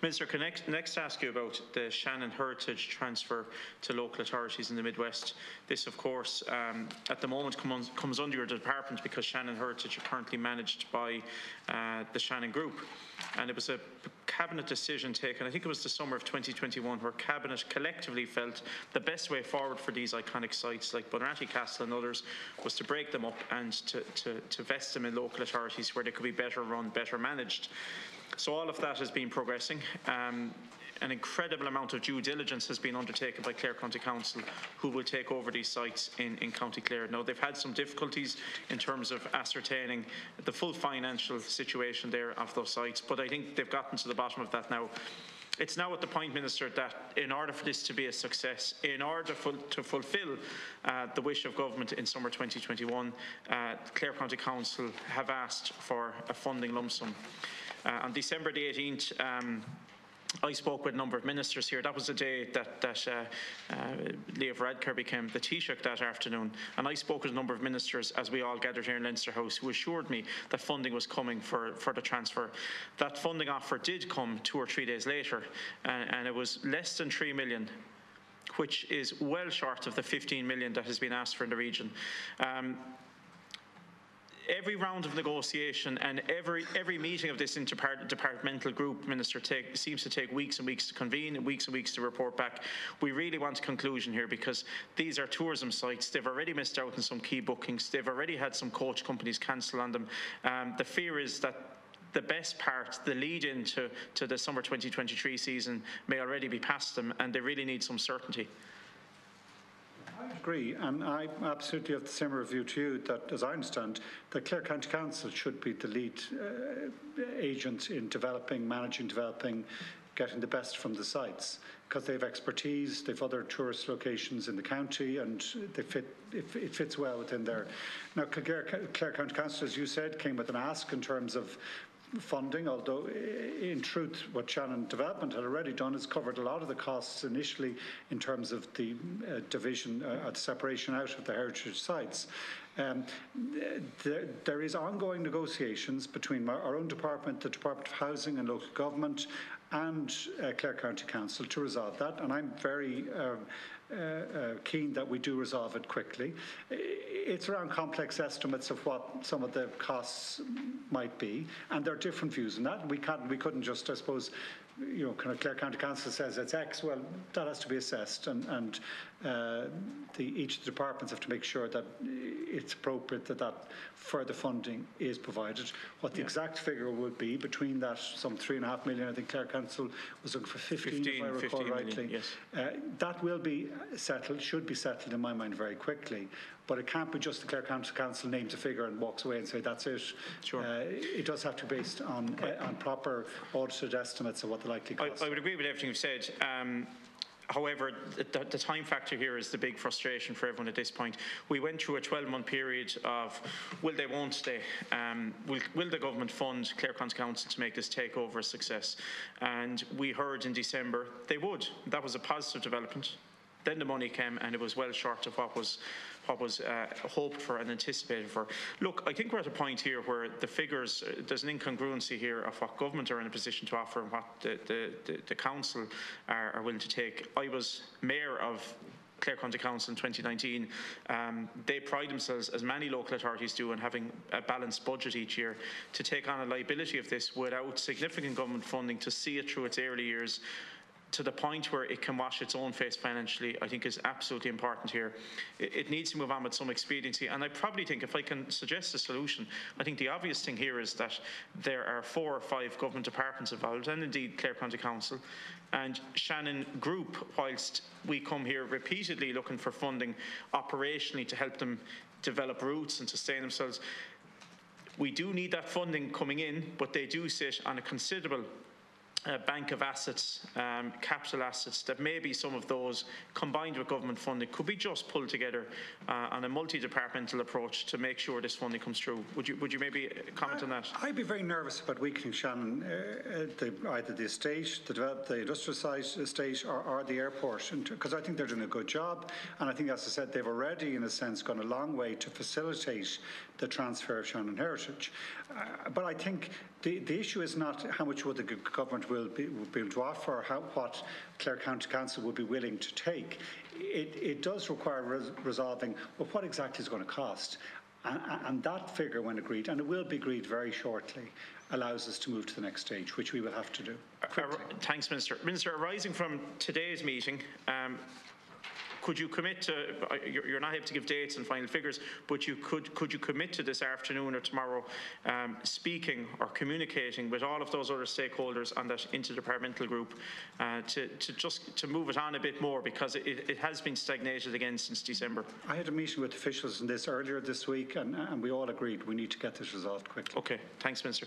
Minister, can next, next ask you about the Shannon Heritage transfer to local authorities in the Midwest. This, of course, um, at the moment comes, under your department because Shannon Heritage are currently managed by uh, the Shannon Group. And it was a cabinet decision taken, I think it was the summer of 2021, where cabinet collectively felt the best way forward for these iconic sites like Bunratty Castle and others was to break them up and to, to, to vest them in local authorities where they could be better run, better managed. So all of that has been progressing. Um, an incredible amount of due diligence has been undertaken by Clare County Council, who will take over these sites in, in County Clare. Now, they've had some difficulties in terms of ascertaining the full financial situation there of those sites, but I think they've gotten to the bottom of that now. It's now at the point, Minister, that in order for this to be a success, in order to fulfil uh, the wish of government in summer 2021, uh, Clare County Council have asked for a funding lump sum. Uh, on December the 18th, um, I spoke with a number of ministers here. That was the day that, that uh, uh, Leo became the Taoiseach that afternoon. And I spoke with a number of ministers as we all gathered here in Leinster House who assured me that funding was coming for, for the transfer. That funding offer did come two or three days later, uh, and it was less than 3 million which is well short of the 15 million that has been asked for in the region. Um, every round of negotiation and every every meeting of this interdepartmental group, Minister, take, seems to take weeks and weeks to convene and weeks and weeks to report back. We really want a conclusion here because these are tourism sites. They've already missed out on some key bookings. They've already had some coach companies cancel on them. Um, the fear is that the best part, the lead into to the summer 2023 season may already be past them and they really need some certainty. I agree, and I absolutely have the same review to you that, as I understand, the Clare County Council should be the lead uh, agent in developing, managing, developing, getting the best from the sites because they have expertise, they have other tourist locations in the county, and they fit, it, it fits well within there. Now, Clare, Clare County Council, as you said, came with an ask in terms of funding, although in truth what Shannon Development had already done is covered a lot of the costs initially in terms of the uh, division, uh, the separation out of the heritage sites. Um, there, there is ongoing negotiations between our own department, the Department of Housing and Local Government and uh, Clare County Council to resolve that and I'm very uh, keen that we do resolve it quickly. It's around complex estimates of what some of the costs might be, and there are different views on that. We can't, we couldn't just, I suppose, you know, kind of Clare County Council says it's X, well, that has to be assessed, and, and uh, the, each of the departments have to make sure that it's appropriate that that further funding is provided. What the yeah. exact figure would be between that, some three and a half million, I think Clare Council was looking for 15, 15 if I recall rightly. Million, yes. Uh, that will be settled, should be settled in my mind very quickly but it can't be just the Clare County Council names a figure and walks away and say that's it. Sure. Uh, it does have to be based on uh, on proper audited estimates of what the likely cost. I, I would agree with everything you've said. Um, However, the, the, time factor here is the big frustration for everyone at this point. We went through a 12-month period of will they, won't they? Um, will, will, the government fund Clare County Council to make this takeover a success? And we heard in December they would. That was a positive development. Then the money came and it was well short of what was what was uh, hoped for and anticipated for. Look, I think we're at a point here where the figures, uh, there's an incongruency here of what government are in a position to offer and what the, the, the, the council are, are willing to take. I was mayor of Clare County Council in 2019, um, they pride themselves, as many local authorities do, in having a balanced budget each year to take on a liability of this without significant government funding to see it through its early years to the point where it can wash its own face financially, I think is absolutely important here. It, needs to move on with some expediency. And I probably think if I can suggest a solution, I think the obvious thing here is that there are four or five government departments involved, and indeed Clare County Council, and Shannon Group, whilst we come here repeatedly looking for funding operationally to help them develop routes and sustain themselves, we do need that funding coming in, but they do sit on a considerable uh, bank of assets, um, capital assets, that maybe some of those combined with government funding could be just pulled together uh, on a multi-departmental approach to make sure this funding comes through. Would you would you maybe comment I, on that? I'd be very nervous about weakening Shannon, uh, uh the, either the estate, the, develop, the industrial site estate, or, or the airport, because I think they're doing a good job, and I think, as I said, they've already, in a sense, gone a long way to facilitate the transfer of Shannon heritage. Uh, but I think the, the issue is not how much would the government will will be, will be able to offer, how, what Clare County Council would be willing to take. It, it does require res- resolving, well, what exactly is going to cost? And, and that figure, when agreed, and it will be agreed very shortly, allows us to move to the next stage, which we will have to do. Thanks, Minister. Minister, arising from today's meeting, um, could you commit to, you're you're not able to give dates and final figures, but you could, could you commit to this afternoon or tomorrow, um, speaking or communicating with all of those other stakeholders on that interdepartmental group uh, to, to just, to move it on a bit more because it, it has been stagnated again since December? I had a meeting with officials on this earlier this week, and, and we all agreed we need to get this resolved quickly. Okay, thanks, Minister.